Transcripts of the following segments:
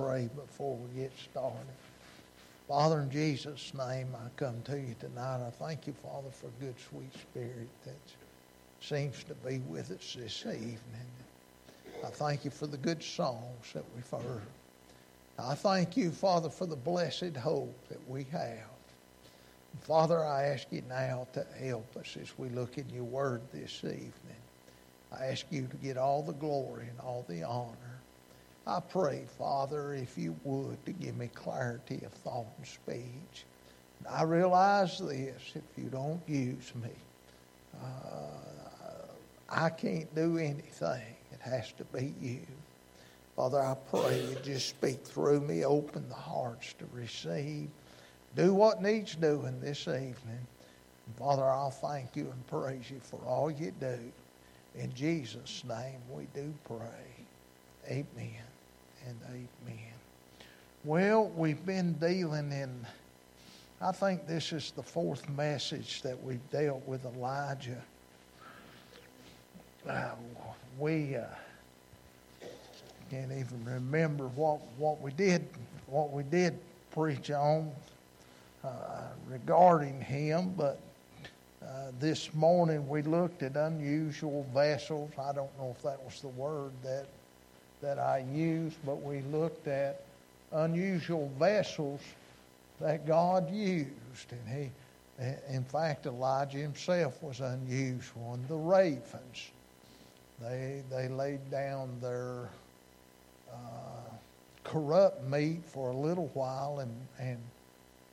pray before we get started. Father, in Jesus' name, I come to you tonight. I thank you, Father, for good, sweet spirit that seems to be with us this evening. I thank you for the good songs that we've heard. I thank you, Father, for the blessed hope that we have. Father, I ask you now to help us as we look in your word this evening. I ask you to get all the glory and all the honor. I pray, Father, if you would, to give me clarity of thought and speech. I realize this if you don't use me, uh, I can't do anything. It has to be you. Father, I pray you just speak through me, open the hearts to receive. Do what needs doing this evening. And Father, I'll thank you and praise you for all you do. In Jesus' name we do pray. Amen and amen. Well, we've been dealing in, I think this is the fourth message that we've dealt with Elijah. Uh, we uh, can't even remember what, what we did what we did preach on uh, regarding him, but uh, this morning we looked at unusual vessels. I don't know if that was the word that that I used, but we looked at unusual vessels that God used, and he, in fact, Elijah himself was unusual. And the ravens, they they laid down their uh, corrupt meat for a little while and and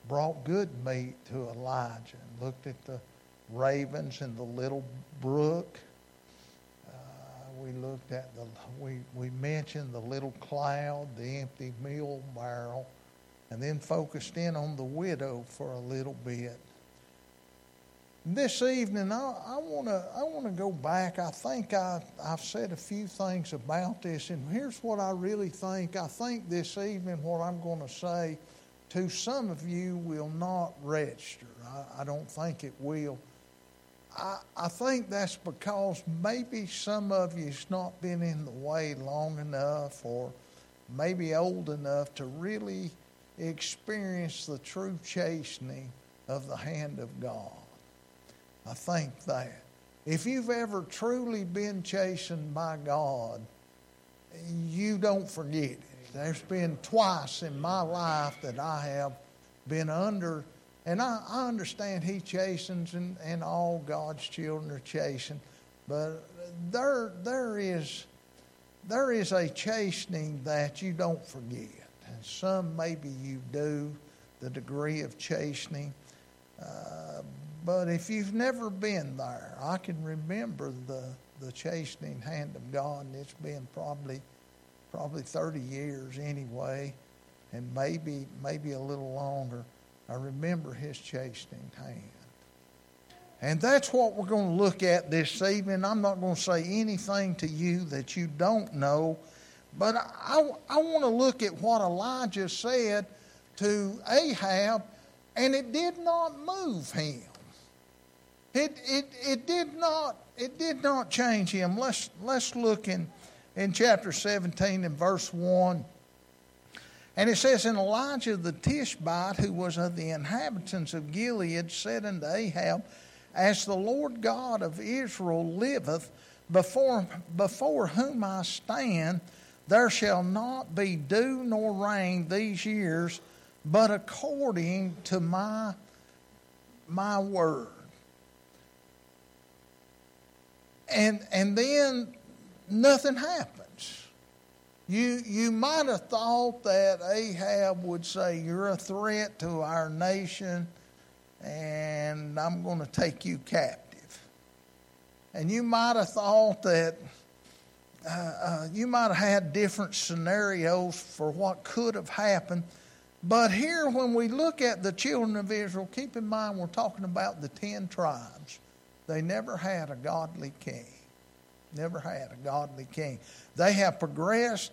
brought good meat to Elijah. And looked at the ravens in the little brook we looked at the we we mentioned the little cloud, the empty meal barrel, and then focused in on the widow for a little bit. This evening, I want to I want to go back. I think I I've said a few things about this, and here's what I really think. I think this evening what I'm going to say to some of you will not register. I, I don't think it will. I, think that's because maybe some of you's not been in the way long enough or maybe old enough to really experience the true chastening of the hand of God. I think that. If you've ever truly been chastened by God, you don't forget it. There's been twice in my life that I have been under and I, I understand he chastens and, and all God's children are chastened, but there there is there is a chastening that you don't forget. And some maybe you do, the degree of chastening. Uh, but if you've never been there, I can remember the, the chastening hand of God, and it's been probably probably 30 years anyway, and maybe maybe a little longer. I remember his chastening hand. And that's what we're going to look at this evening. I'm not going to say anything to you that you don't know, but I, I want to look at what Elijah said to Ahab, and it did not move him. It, it, it, did, not, it did not change him. Let's, let's look in, in chapter 17 and verse 1. And it says, And Elijah the Tishbite, who was of the inhabitants of Gilead, said unto Ahab, As the Lord God of Israel liveth, before, before whom I stand, there shall not be dew nor rain these years, but according to my, my word. And, and then nothing happened. You, you might have thought that Ahab would say, You're a threat to our nation, and I'm going to take you captive. And you might have thought that uh, uh, you might have had different scenarios for what could have happened. But here, when we look at the children of Israel, keep in mind we're talking about the ten tribes. They never had a godly king. Never had a godly king. They have progressed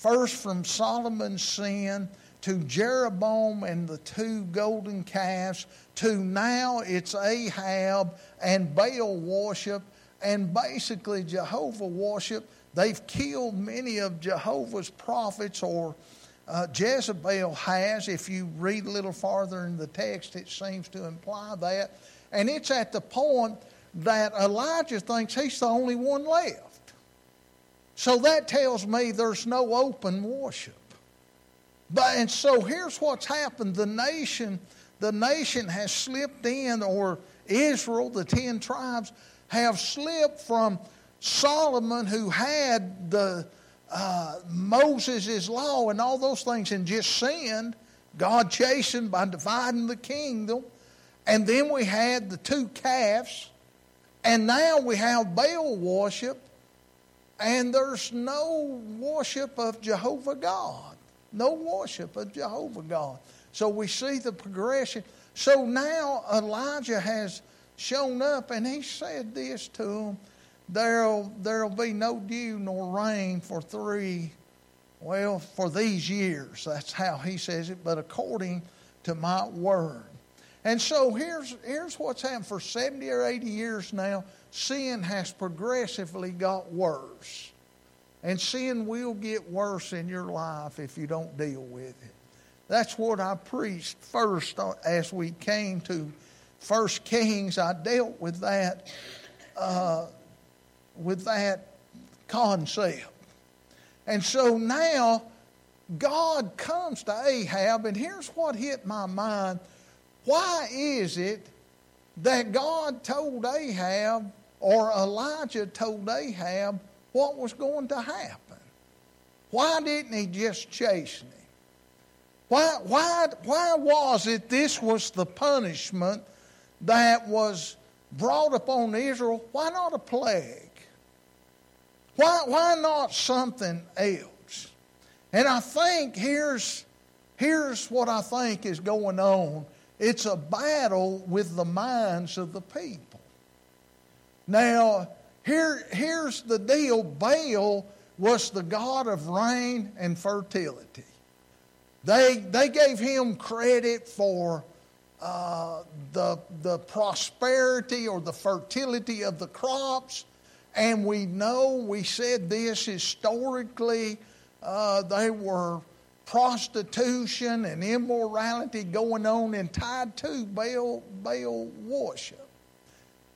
first from Solomon's sin to Jeroboam and the two golden calves to now it's Ahab and Baal worship and basically Jehovah worship. They've killed many of Jehovah's prophets or uh, Jezebel has. If you read a little farther in the text, it seems to imply that. And it's at the point that Elijah thinks he's the only one left. So that tells me there's no open worship. But and so here's what's happened. The nation, the nation has slipped in, or Israel, the ten tribes, have slipped from Solomon, who had the uh, Moses' law and all those things, and just sinned. God chastened by dividing the kingdom. And then we had the two calves. And now we have Baal worship. And there's no worship of Jehovah God. No worship of Jehovah God. So we see the progression. So now Elijah has shown up and he said this to them there'll, there'll be no dew nor rain for three, well, for these years. That's how he says it, but according to my word. And so here's, here's what's happened for 70 or 80 years now. Sin has progressively got worse. And sin will get worse in your life if you don't deal with it. That's what I preached first as we came to First Kings. I dealt with that, uh, with that concept. And so now God comes to Ahab, and here's what hit my mind. Why is it that God told Ahab, or Elijah told Ahab, what was going to happen? Why didn't he just chasten him? Why, why, why was it this was the punishment that was brought upon Israel? Why not a plague? Why, why not something else? And I think here's, here's what I think is going on it's a battle with the minds of the people. Now, here, here's the deal Baal was the god of rain and fertility. They, they gave him credit for uh, the, the prosperity or the fertility of the crops. And we know, we said this historically, uh, they were prostitution and immorality going on and tied to Baal, Baal worship.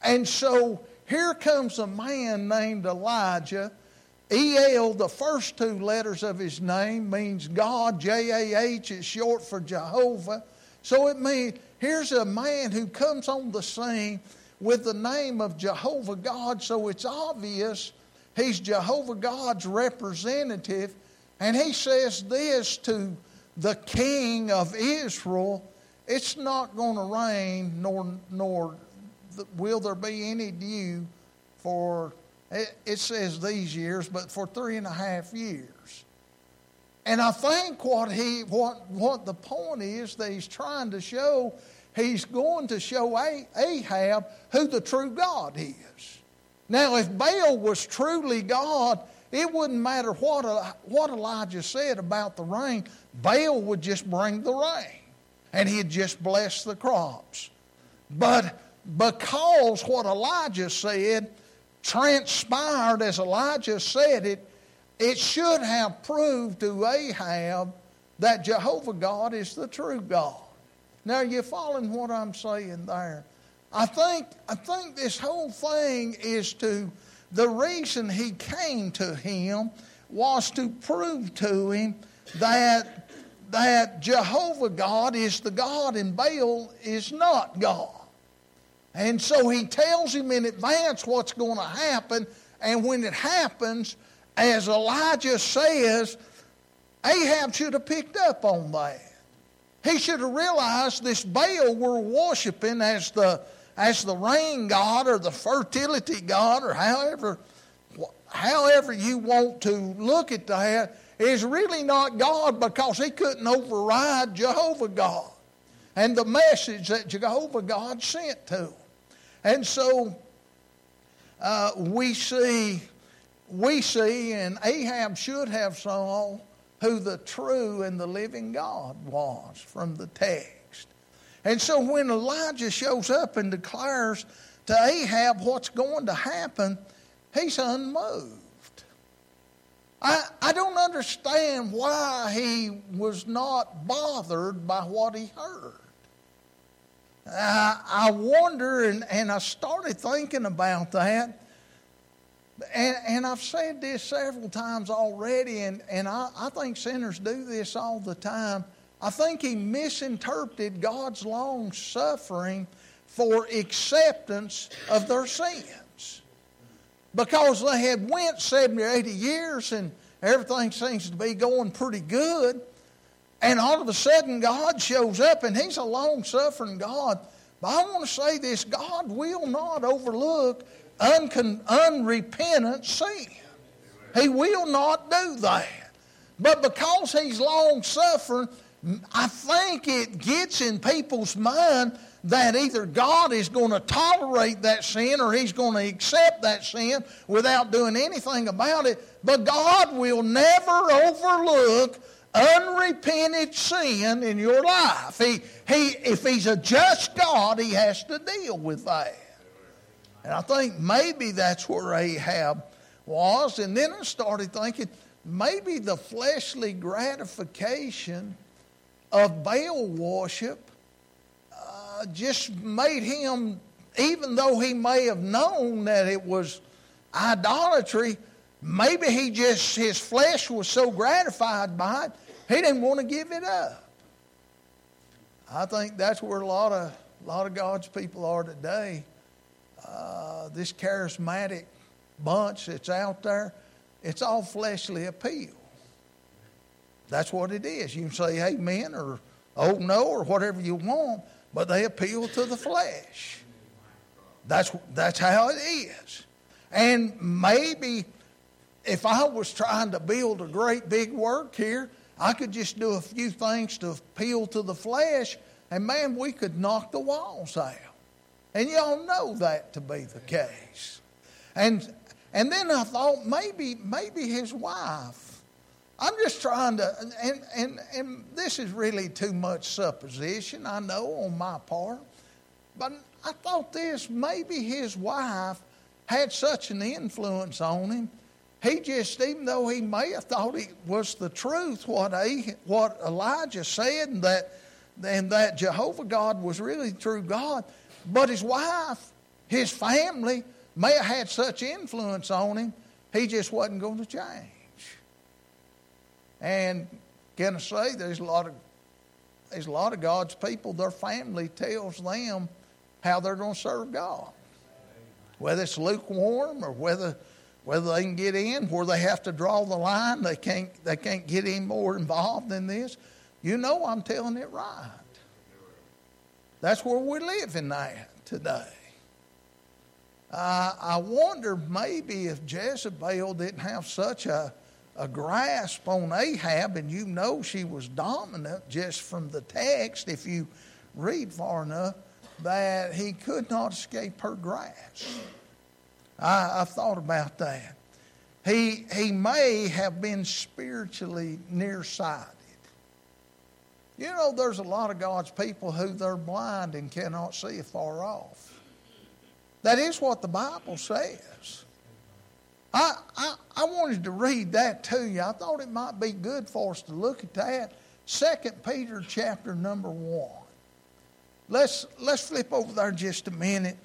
And so here comes a man named Elijah. El, the first two letters of his name, means God. J A H is short for Jehovah. So it means here's a man who comes on the scene with the name of Jehovah God. So it's obvious he's Jehovah God's representative. And he says this to the king of Israel it's not going to rain, nor, nor will there be any dew for, it, it says these years, but for three and a half years. And I think what he what what the point is that he's trying to show, he's going to show Ahab who the true God is. Now, if Baal was truly God, it wouldn't matter what, uh, what Elijah said about the rain. Baal would just bring the rain, and he'd just bless the crops. But because what Elijah said transpired as Elijah said it, it should have proved to Ahab that Jehovah God is the true God. Now, you're following what I'm saying there? I think, I think this whole thing is to, the reason he came to him was to prove to him that, that Jehovah God is the God and Baal is not God. And so he tells him in advance what's going to happen. And when it happens, as Elijah says, Ahab should have picked up on that. He should have realized this Baal we're worshiping as the, as the rain god or the fertility god or however, however you want to look at that is really not God because he couldn't override Jehovah God and the message that Jehovah God sent to him. And so uh, we see, we see, and Ahab should have saw who the true and the living God was from the text. And so when Elijah shows up and declares to Ahab what's going to happen, he's unmoved. I, I don't understand why he was not bothered by what he heard. I, wonder, and, and I started thinking about that. And, and I've said this several times already, and, and I, I think sinners do this all the time. I think he misinterpreted God's long suffering for acceptance of their sins. Because they had went 70 or 80 years and everything seems to be going pretty good. And all of a sudden God shows up and he's a long suffering God. But I want to say this God will not overlook uncon- unrepentant sin. He will not do that. But because he's long suffering, I think it gets in people's mind that either God is going to tolerate that sin or he's going to accept that sin without doing anything about it. But God will never overlook unrepented sin in your life. He, he, if he's a just God, he has to deal with that. And I think maybe that's where Ahab was. And then I started thinking maybe the fleshly gratification of Baal worship uh, just made him, even though he may have known that it was idolatry, maybe he just, his flesh was so gratified by it, he didn't want to give it up. I think that's where a lot of, a lot of God's people are today. Uh, this charismatic bunch that's out there, it's all fleshly appeal. That's what it is. You can say amen or oh no or whatever you want, but they appeal to the flesh. That's, that's how it is. And maybe if I was trying to build a great big work here, I could just do a few things to appeal to the flesh, and man, we could knock the walls out. And y'all know that to be the case. And and then I thought maybe maybe his wife. I'm just trying to and and and this is really too much supposition, I know on my part. But I thought this maybe his wife had such an influence on him. He just, even though he may have thought it was the truth, what, he, what Elijah said, and that, and that Jehovah God was really true God, but his wife, his family, may have had such influence on him, he just wasn't going to change. And can I say there's a lot of there's a lot of God's people, their family tells them how they're going to serve God. Whether it's lukewarm or whether whether they can get in, where they have to draw the line, they can't they can't get any more involved in this. You know I'm telling it right. That's where we live in that today. Uh, I wonder maybe if Jezebel didn't have such a, a grasp on Ahab, and you know she was dominant just from the text, if you read far enough, that he could not escape her grasp. I, I've thought about that. He, he may have been spiritually nearsighted. You know, there's a lot of God's people who they're blind and cannot see far off. That is what the Bible says. I, I, I wanted to read that to you. I thought it might be good for us to look at that. Second Peter chapter number one. Let's let's flip over there just a minute.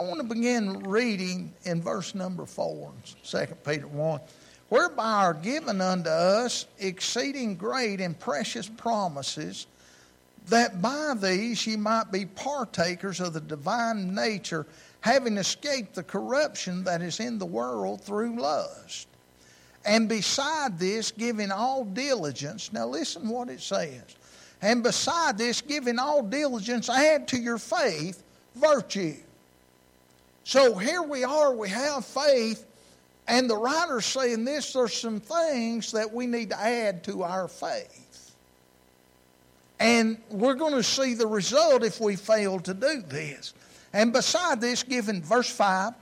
I, want to begin reading in verse number 4, 2 Peter 1. Whereby are given unto us exceeding great and precious promises, that by these ye might be partakers of the divine nature, having escaped the corruption that is in the world through lust. And beside this, giving all diligence. Now, listen what it says. And beside this, giving all diligence, add to your faith virtue so here we are, we have faith, and the writer's saying this there's some things that we need to add to our faith. And we're going to see the result if we fail to do this. And beside this, given verse 5,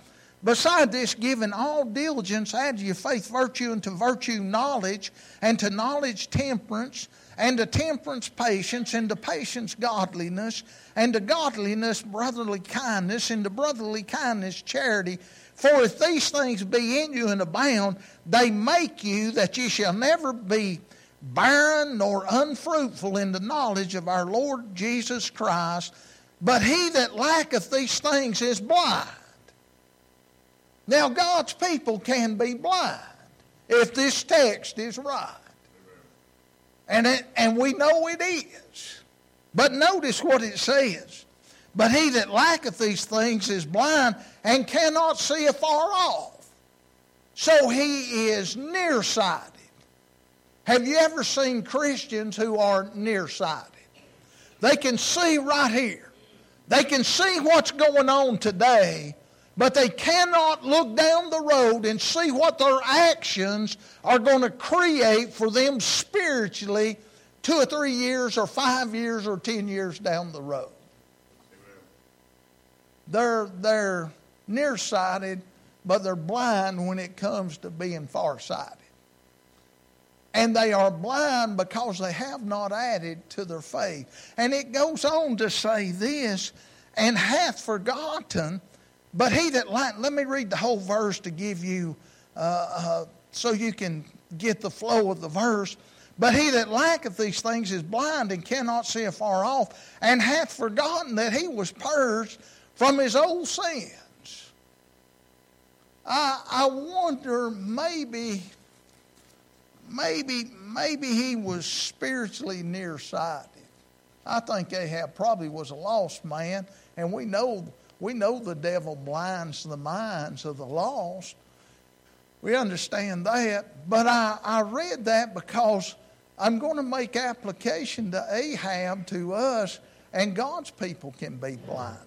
Beside this, giving all diligence, add to your faith virtue, and to virtue knowledge, and to knowledge temperance, and to temperance patience, and to patience godliness, and to godliness brotherly kindness, and to brotherly kindness charity. For if these things be in you and abound, they make you that ye shall never be barren nor unfruitful in the knowledge of our Lord Jesus Christ. But he that lacketh these things is blind. Now, God's people can be blind if this text is right. And, it, and we know it is. But notice what it says. But he that lacketh these things is blind and cannot see afar off. So he is nearsighted. Have you ever seen Christians who are nearsighted? They can see right here. They can see what's going on today, but they cannot look down the road and see what their actions are going to create for them spiritually two or three years or five years or ten years down the road. They're, they're nearsighted, but they're blind when it comes to being farsighted. And they are blind because they have not added to their faith. And it goes on to say this, and hath forgotten, but he that light, let me read the whole verse to give you, uh, uh, so you can get the flow of the verse. But he that lacketh these things is blind and cannot see afar off, and hath forgotten that he was purged from his old sins. I, I wonder maybe maybe, maybe he was spiritually nearsighted. I think Ahab probably was a lost man, and we know, we know the devil blinds the minds of the lost. We understand that, but I, I read that because I'm going to make application to Ahab to us, and God's people can be blinded.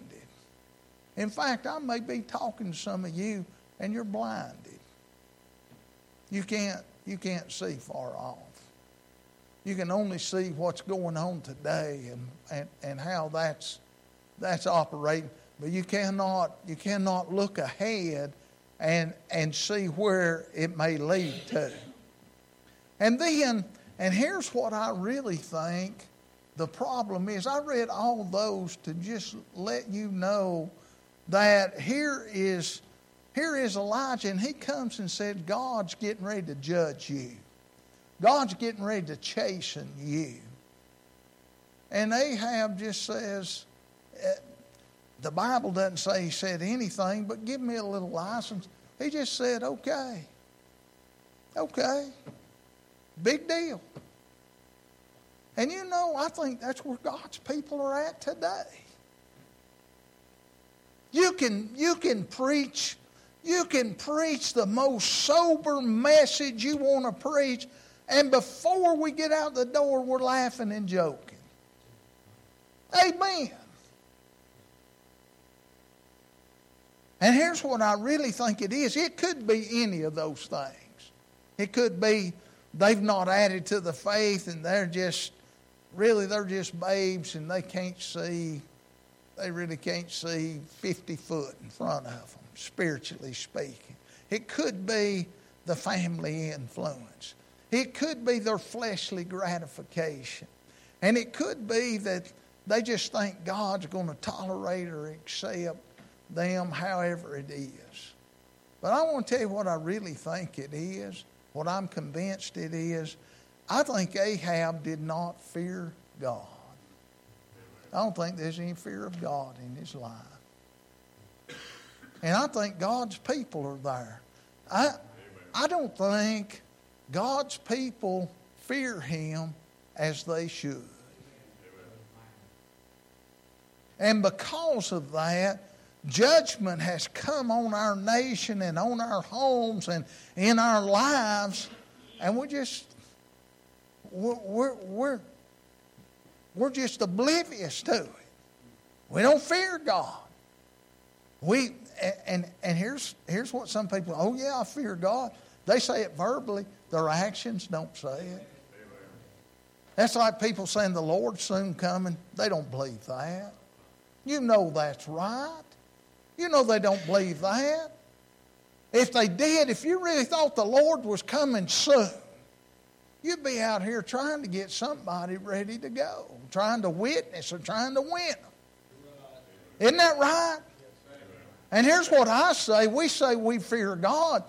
In fact, I may be talking to some of you, and you're blinded. You can't you can't see far off. You can only see what's going on today and, and, and how that's, that's operating. But you cannot, you cannot look ahead and, and see where it may lead to. And then, and here's what I really think the problem is I read all those to just let you know that here is here is Elijah, and he comes and said, God's getting ready to judge you. God's getting ready to chasten you. And Ahab just says, the Bible doesn't say he said anything, but give me a little license. He just said, okay. Okay. Big deal. And you know, I think that's where God's people are at today. You can, you can preach you can preach the most sober message you want to preach, and before we get out the door, we're laughing and joking. Amen. And here's what I really think it is it could be any of those things. It could be they've not added to the faith and they're just, really, they're just babes and they can't see, they really can't see 50 foot in front of them spiritually speaking. It could be the family influence. It could be their fleshly gratification. And it could be that they just think God's going to tolerate or accept them however it is. But I want to tell you what I really think it is, what I'm convinced it is. I think Ahab did not fear God. I don't think there's any fear of God in his life. And I think God's people are there. I, I don't think God's people fear Him as they should. And because of that, judgment has come on our nation and on our homes and in our lives, and we're just we're we're we're, just oblivious to it. We don't fear God. We and, and here's, here's what some people, oh, yeah, I fear God. They say it verbally, their actions don't say it. That's like people saying the Lord's soon coming. They don't believe that. You know that's right. You know they don't believe that. if they did, if you really thought the Lord was coming soon, you'd be out here trying to get somebody ready to go, trying to witness or trying to win them. Isn't that right? And here's what I say we say we fear God.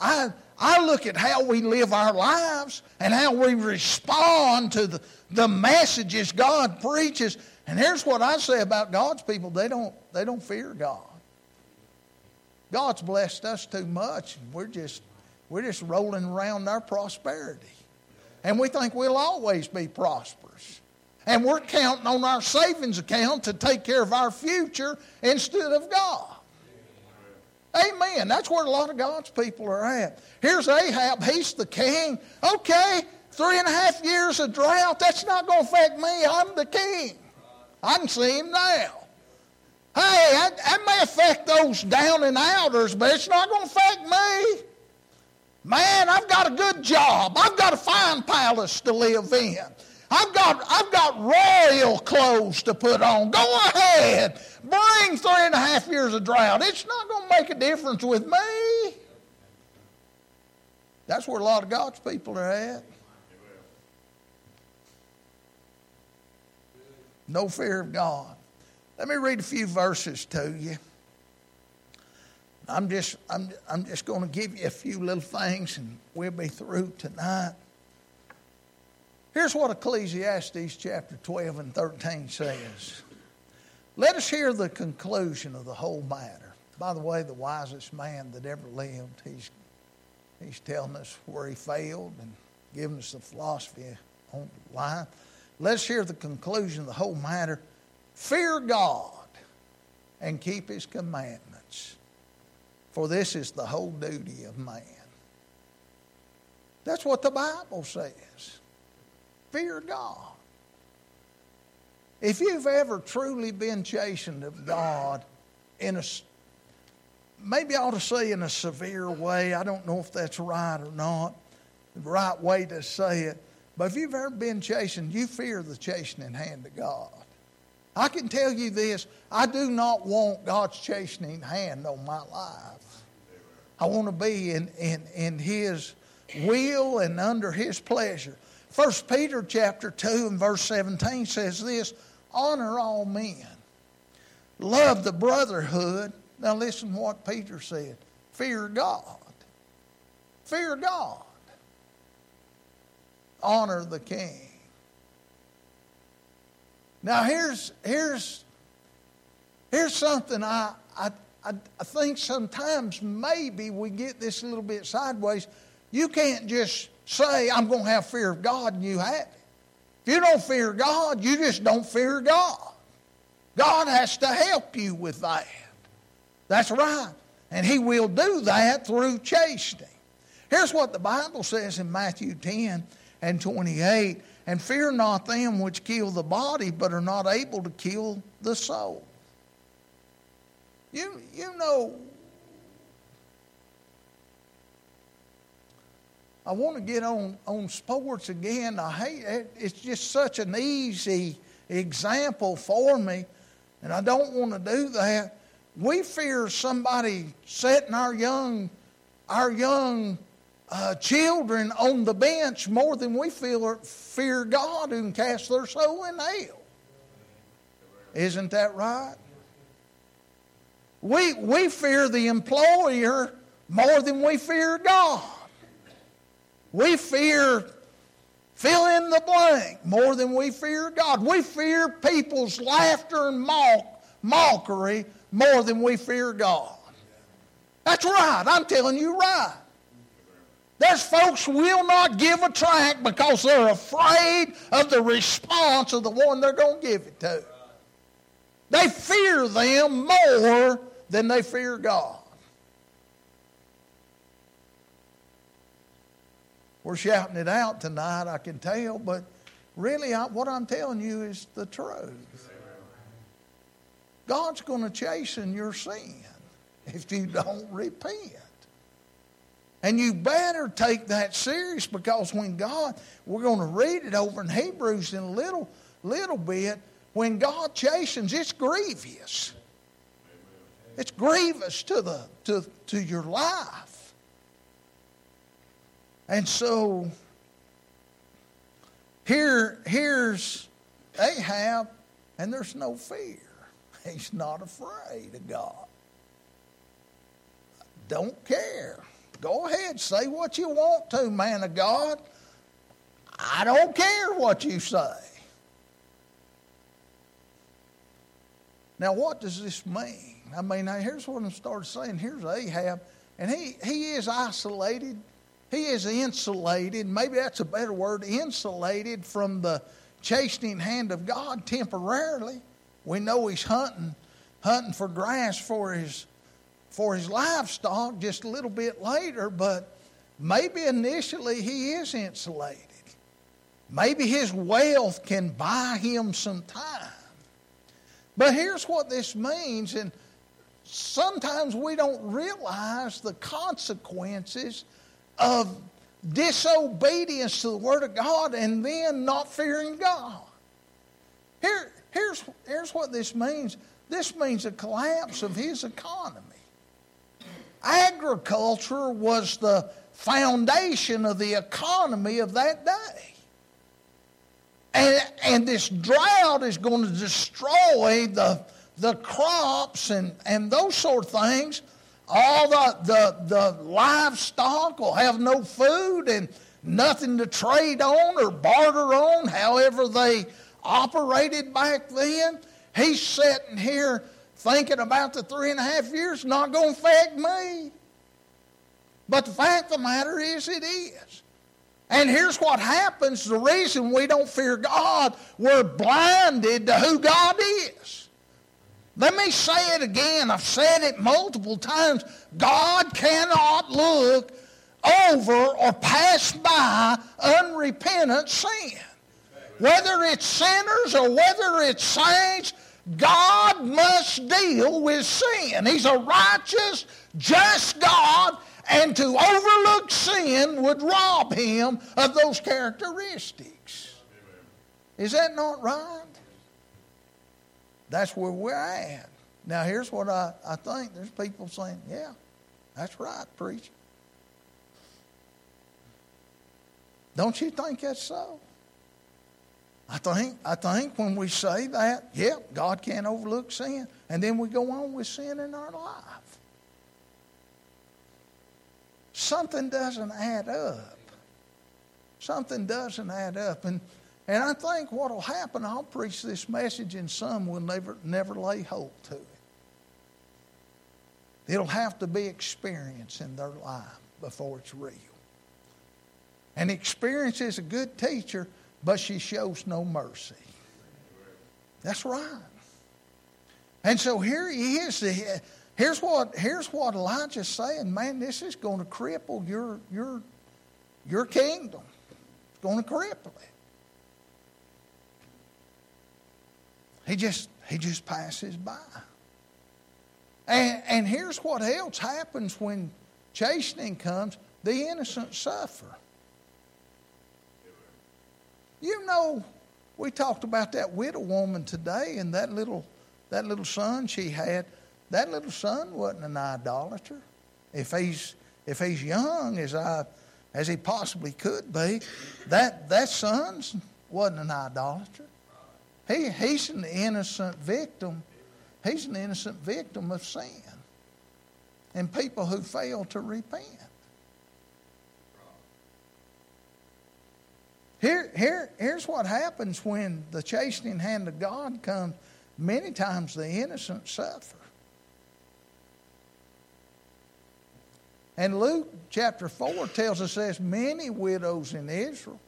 I, I look at how we live our lives and how we respond to the, the messages God preaches. And here's what I say about God's people they don't, they don't fear God. God's blessed us too much. and We're just, we're just rolling around our prosperity. And we think we'll always be prosperous. And we're counting on our savings account to take care of our future instead of God. Amen. That's where a lot of God's people are at. Here's Ahab. He's the king. Okay, three and a half years of drought. That's not going to affect me. I'm the king. I can see him now. Hey, that, that may affect those down and outers, but it's not going to affect me. Man, I've got a good job. I've got a fine palace to live in. I've got, I've got royal clothes to put on. Go ahead. Bring three and a half years of drought. It's not going to make a difference with me. That's where a lot of God's people are at. No fear of God. Let me read a few verses to you. I'm just, I'm, I'm just going to give you a few little things and we'll be through tonight. Here's what Ecclesiastes chapter 12 and 13 says. Let us hear the conclusion of the whole matter. By the way, the wisest man that ever lived, he's, he's telling us where he failed and giving us the philosophy on life. Let's hear the conclusion of the whole matter. Fear God and keep his commandments, for this is the whole duty of man. That's what the Bible says. Fear God. If you've ever truly been chastened of God in a, maybe I ought to say in a severe way, I don't know if that's right or not, the right way to say it, but if you've ever been chastened, you fear the chastening hand of God. I can tell you this I do not want God's chastening hand on my life. I want to be in, in, in His will and under His pleasure. First Peter chapter 2 and verse 17 says this honor all men. Love the brotherhood. Now listen to what Peter said. Fear God. Fear God. Honor the king. Now here's here's here's something I, I I, think sometimes maybe we get this a little bit sideways. You can't just say, I'm going to have fear of God, and you have it. If you don't fear God, you just don't fear God. God has to help you with that. That's right. And He will do that through chastening. Here's what the Bible says in Matthew 10 and 28 and fear not them which kill the body, but are not able to kill the soul. You, you know, I want to get on, on sports again. I hate it. It's just such an easy example for me, and I don't want to do that. We fear somebody setting our young, our young uh, children on the bench more than we feel, fear God who can cast their soul in hell. Isn't that right? We, we fear the employer more than we fear God. We fear fill in the blank more than we fear God. We fear people's laughter and mock, mockery more than we fear God. That's right. I'm telling you right. There's folks will not give a tract because they're afraid of the response of the one they're going to give it to. They fear them more than they fear God. We're shouting it out tonight, I can tell, but really I, what I'm telling you is the truth. God's going to chasten your sin if you don't repent. And you better take that serious because when God, we're going to read it over in Hebrews in a little, little bit, when God chastens, it's grievous. it's grievous to the to to your life. And so here here's Ahab, and there's no fear. He's not afraid of God. Don't care. Go ahead, say what you want to, man of God. I don't care what you say. Now, what does this mean? I mean, here's what I'm started saying. Here's Ahab, and he, he is isolated. He is insulated. Maybe that's a better word insulated from the chastening hand of God temporarily. We know he's hunting, hunting for grass for his for his livestock just a little bit later, but maybe initially he is insulated. Maybe his wealth can buy him some time. But here's what this means, and sometimes we don't realize the consequences of disobedience to the Word of God and then not fearing God. Here, here's, here's what this means this means a collapse of his economy. Agriculture was the foundation of the economy of that day. And, and this drought is going to destroy the, the crops and, and those sort of things. All the, the, the livestock will have no food and nothing to trade on or barter on, however they operated back then. He's sitting here thinking about the three and a half years not going to affect me. But the fact of the matter is, it is. And here's what happens the reason we don't fear God, we're blinded to who God is. Let me say it again. I've said it multiple times. God cannot look over or pass by unrepentant sin. Whether it's sinners or whether it's saints, God must deal with sin. He's a righteous, just God, and to overlook sin would rob him of those characteristics. Is that not right? That's where we're at. Now, here's what I, I think. There's people saying, yeah, that's right, preacher. Don't you think that's so? I think, I think when we say that, yep, God can't overlook sin, and then we go on with sin in our life something doesn't add up. Something doesn't add up. And, and I think what will happen, I'll preach this message, and some will never, never lay hold to it. It'll have to be experience in their life before it's real. And experience is a good teacher, but she shows no mercy. That's right. And so here he is. Here's what, here's what Elijah's saying, man, this is going to cripple your, your, your kingdom. It's going to cripple it. He just, he just passes by. And, and here's what else happens when chastening comes the innocent suffer. You know, we talked about that widow woman today and that little, that little son she had. That little son wasn't an idolater. If he's if he's young as I as he possibly could be, that that son wasn't an idolater. He he's an innocent victim. He's an innocent victim of sin. And people who fail to repent. Here, here, here's what happens when the chastening hand of God comes. Many times the innocent suffer. And Luke chapter 4 tells us there's many widows in Israel.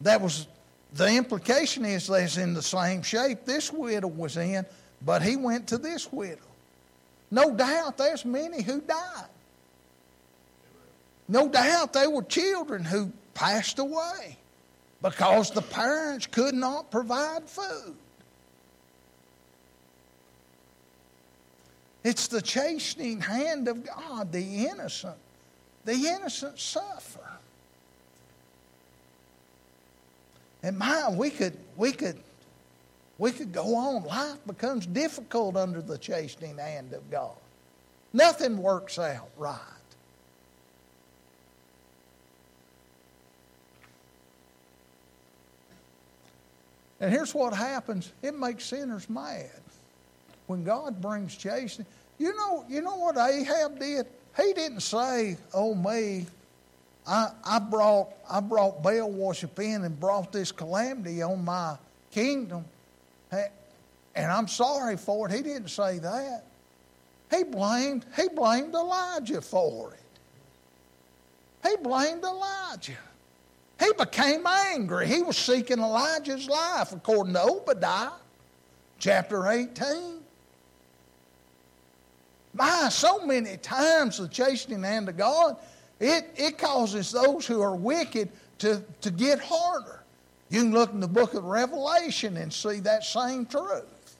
That was the implication is that's in the same shape this widow was in, but he went to this widow. No doubt there's many who died. No doubt there were children who passed away because the parents could not provide food. It's the chastening hand of God, the innocent. The innocent suffer. And my, we could, we could, We could go on. Life becomes difficult under the chastening hand of God. Nothing works out right. And here's what happens it makes sinners mad. When God brings chastening, you know, you know what Ahab did? He didn't say, Oh me, I, I brought I brought Baal worship in and brought this calamity on my kingdom. And I'm sorry for it. He didn't say that. He blamed, he blamed Elijah for it. He blamed Elijah. He became angry. He was seeking Elijah's life, according to Obadiah, chapter 18. My, so many times the chastening hand of God, it, it causes those who are wicked to, to get harder. You can look in the book of Revelation and see that same truth.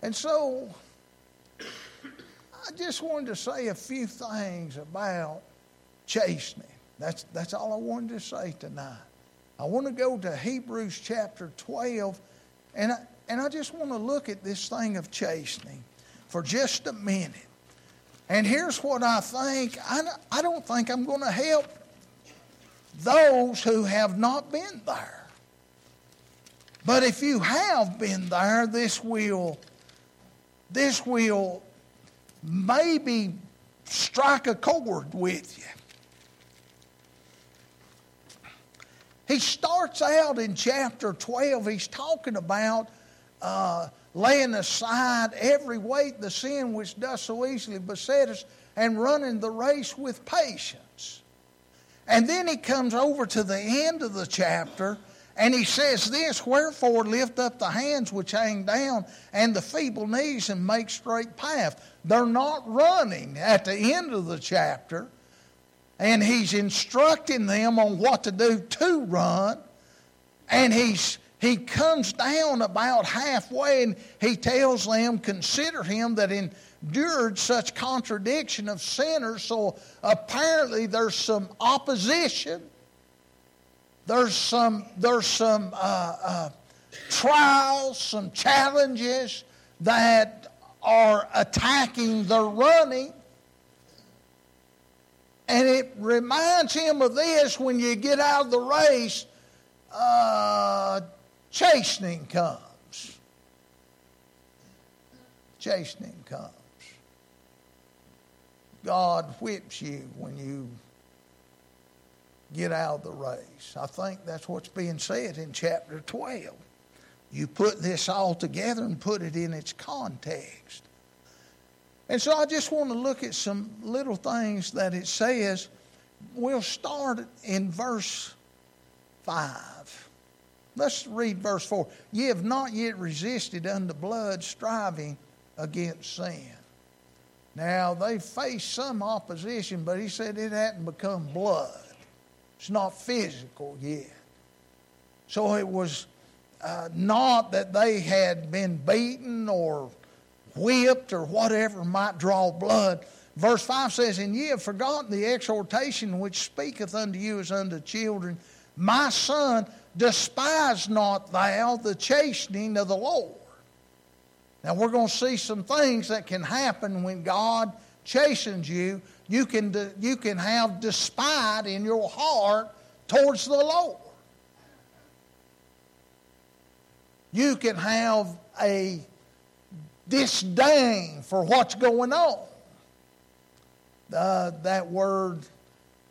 And so, I just wanted to say a few things about chastening. That's, that's all I wanted to say tonight. I want to go to Hebrews chapter 12, and I, and I just want to look at this thing of chastening for just a minute. And here's what I think I, I don't think I'm going to help those who have not been there. But if you have been there, this will this will maybe strike a chord with you. He starts out in chapter 12, he's talking about uh, laying aside every weight, the sin which does so easily beset us, and running the race with patience. And then he comes over to the end of the chapter and he says this Wherefore lift up the hands which hang down and the feeble knees and make straight path. They're not running at the end of the chapter and he's instructing them on what to do to run. And he's he comes down about halfway and he tells them, Consider him that endured such contradiction of sinners. So apparently there's some opposition. There's some, there's some uh, uh, trials, some challenges that are attacking the running. And it reminds him of this when you get out of the race, uh, chastening comes. Chastening comes. God whips you when you get out of the race. I think that's what's being said in chapter 12. You put this all together and put it in its context. And so I just want to look at some little things that it says. We'll start in verse 5. Let's read verse 4. Ye have not yet resisted unto blood, striving against sin. Now, they faced some opposition, but he said it hadn't become blood. It's not physical yet. So it was uh, not that they had been beaten or whipped or whatever might draw blood. Verse 5 says, And ye have forgotten the exhortation which speaketh unto you as unto children. My son, despise not thou the chastening of the Lord. Now, we're going to see some things that can happen when God chastens you. You can, you can have despite in your heart towards the Lord. You can have a disdain for what's going on. That word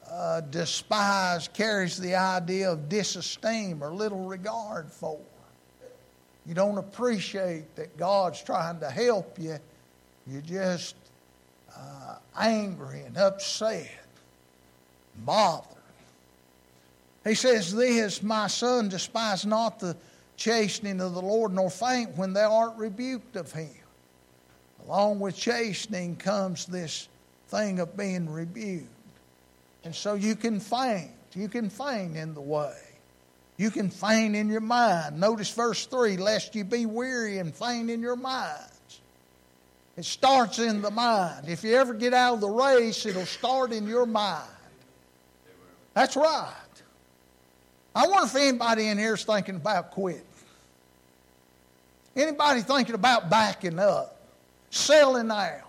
uh, despise carries the idea of disesteem or little regard for. You don't appreciate that God's trying to help you. You're just uh, angry and upset, bothered. He says, This, my son, despise not the chastening of the Lord, nor faint when thou art rebuked of him. Along with chastening comes this thing of being rebuked. And so you can faint. You can faint in the way. You can faint in your mind. Notice verse 3 lest you be weary and faint in your minds. It starts in the mind. If you ever get out of the race, it'll start in your mind. That's right. I wonder if anybody in here is thinking about quitting. Anybody thinking about backing up, selling out?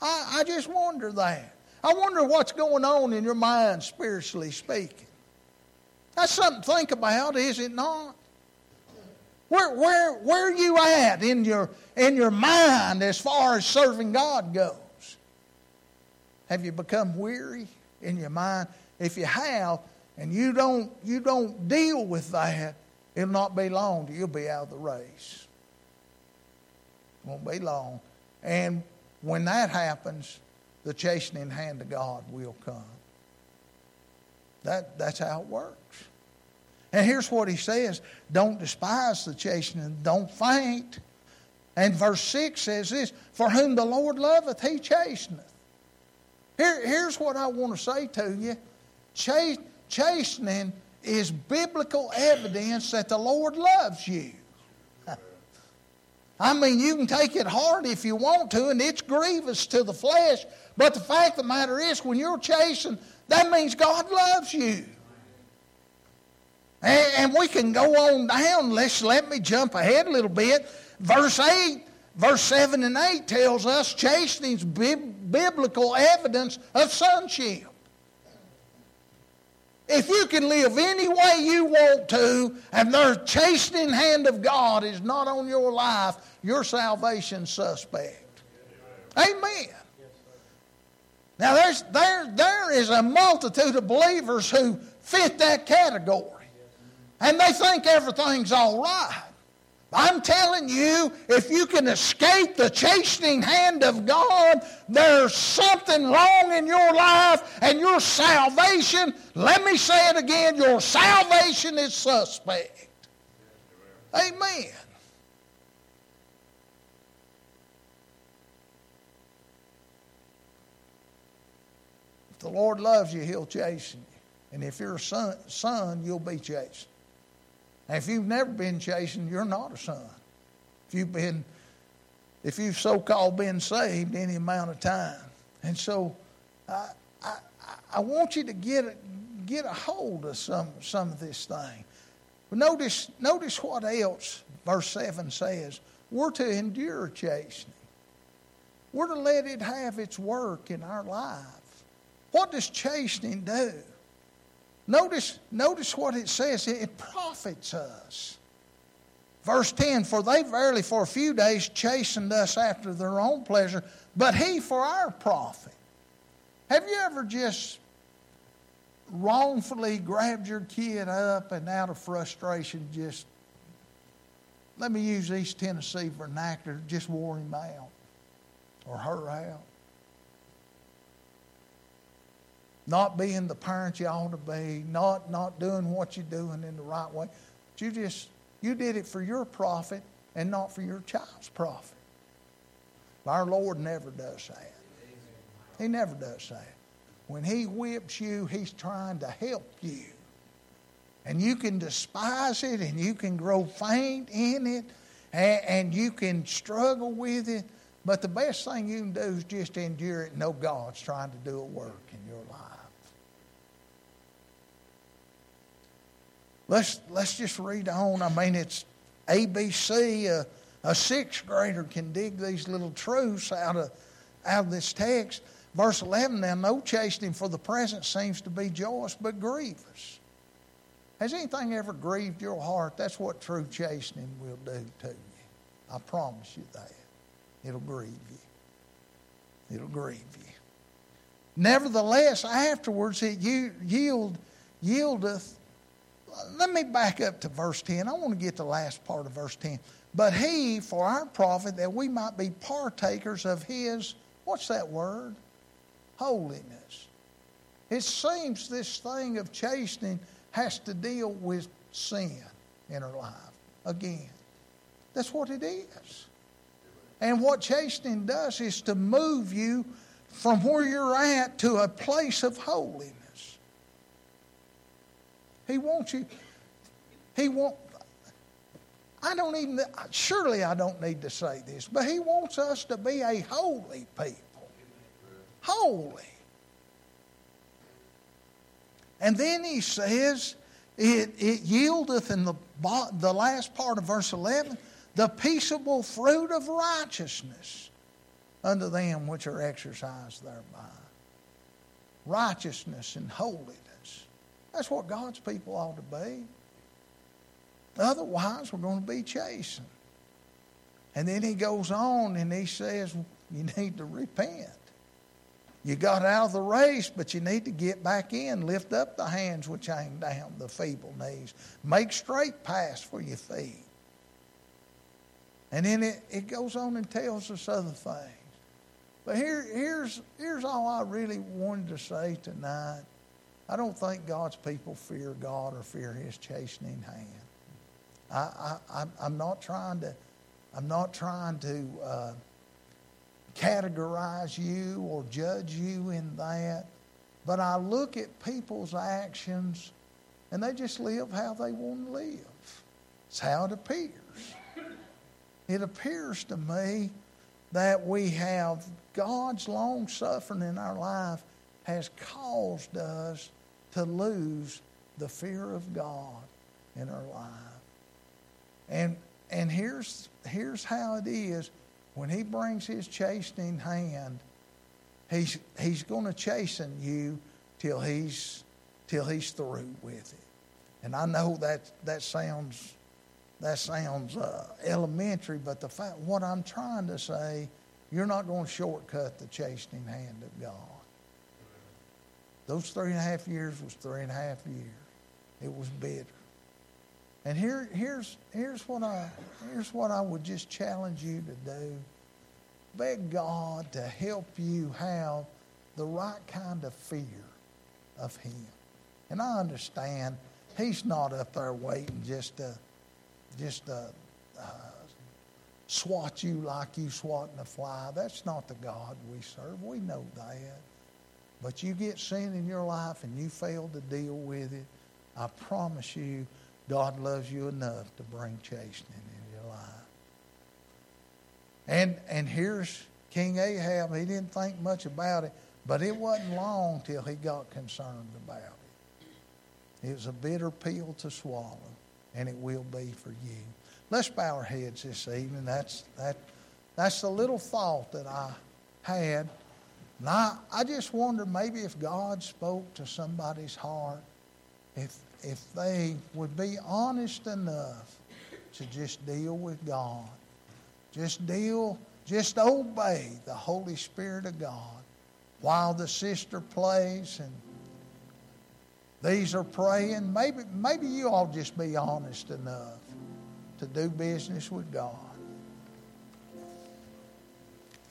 I, I just wonder that. I wonder what's going on in your mind, spiritually speaking. That's something to think about, is it not? Where, where, where are you at in your, in your mind as far as serving God goes? Have you become weary in your mind? If you have, and you don't, you don't deal with that, it'll not be long till you'll be out of the race. Won't be long. And when that happens, the chastening hand of God will come. That, that's how it works. And here's what he says don't despise the chastening, don't faint. And verse 6 says this For whom the Lord loveth, he chasteneth. Here, here's what I want to say to you chastening is biblical evidence that the Lord loves you. I mean, you can take it hard if you want to, and it's grievous to the flesh. But the fact of the matter is, when you're chastened, that means God loves you. And, and we can go on down. Let's let me jump ahead a little bit. Verse 8, verse 7 and 8 tells us chastening is biblical evidence of sonship. If you can live any way you want to, and the chastening hand of God is not on your life, your salvation suspect. Amen. Now there's there there is a multitude of believers who fit that category. And they think everything's all right. I'm telling you, if you can escape the chastening hand of God, there's something wrong in your life and your salvation, let me say it again, your salvation is suspect. Amen. If the Lord loves you, He'll chasten you. And if you're a son, son you'll be chastened. And if you've never been chastened, you're not a son. If you've been, if you've so-called been saved any amount of time, and so I, I, I want you to get a, get a hold of some some of this thing. But notice notice what else verse seven says. We're to endure chastening. We're to let it have its work in our lives. What does chastening do? Notice, notice what it says. It profits us. Verse 10 For they verily for a few days chastened us after their own pleasure, but he for our profit. Have you ever just wrongfully grabbed your kid up and out of frustration just, let me use East Tennessee vernacular, just wore him out or her out? Not being the parent you ought to be, not, not doing what you're doing in the right way. But you just, you did it for your profit and not for your child's profit. Our Lord never does that. He never does that. When He whips you, He's trying to help you. And you can despise it and you can grow faint in it and, and you can struggle with it. But the best thing you can do is just endure it and know God's trying to do a work in your life. Let's let's just read on. I mean, it's ABC. Uh, a sixth grader can dig these little truths out of out of this text. Verse 11, now no chastening for the present seems to be joyous, but grievous. Has anything ever grieved your heart? That's what true chastening will do to you. I promise you that. It'll grieve you. It'll grieve you. Nevertheless, afterwards it yield, yieldeth let me back up to verse 10. I want to get the last part of verse 10. But he, for our profit, that we might be partakers of his, what's that word? Holiness. It seems this thing of chastening has to deal with sin in our life again. That's what it is. And what chastening does is to move you from where you're at to a place of holiness. He wants you. He want. I don't even. Surely I don't need to say this, but He wants us to be a holy people. Holy. And then He says, it, it yieldeth in the, the last part of verse 11 the peaceable fruit of righteousness unto them which are exercised thereby. Righteousness and holiness. That's what God's people ought to be. Otherwise, we're going to be chastened. And then he goes on and he says, You need to repent. You got out of the race, but you need to get back in. Lift up the hands which hang down, the feeble knees. Make straight paths for your feet. And then it, it goes on and tells us other things. But here, here's, here's all I really wanted to say tonight. I don't think God's people fear God or fear His chastening hand. I, I'm not trying to, I'm not trying to uh, categorize you or judge you in that, but I look at people's actions and they just live how they want to live. It's how it appears. It appears to me that we have God's long suffering in our life has caused us to lose the fear of God in our life. And and here's here's how it is when he brings his chastening hand, he's he's going to chasten you till he's till he's through with it. And I know that that sounds that sounds uh, elementary, but the fact what I'm trying to say, you're not going to shortcut the chastening hand of God. Those three and a half years was three and a half years. It was bitter. And here, here's, here's, what I, here's what I would just challenge you to do. Beg God to help you have the right kind of fear of Him. And I understand He's not up there waiting just to, just to uh, swat you like you swatting a fly. That's not the God we serve. We know that. But you get sin in your life and you fail to deal with it, I promise you, God loves you enough to bring chastening in your life. And and here's King Ahab. He didn't think much about it, but it wasn't long till he got concerned about it. It was a bitter pill to swallow, and it will be for you. Let's bow our heads this evening. That's that. That's the little thought that I had. And I, I just wonder maybe if God spoke to somebody's heart, if if they would be honest enough to just deal with God, just deal, just obey the Holy Spirit of God while the sister plays and these are praying. Maybe, maybe you all just be honest enough to do business with God.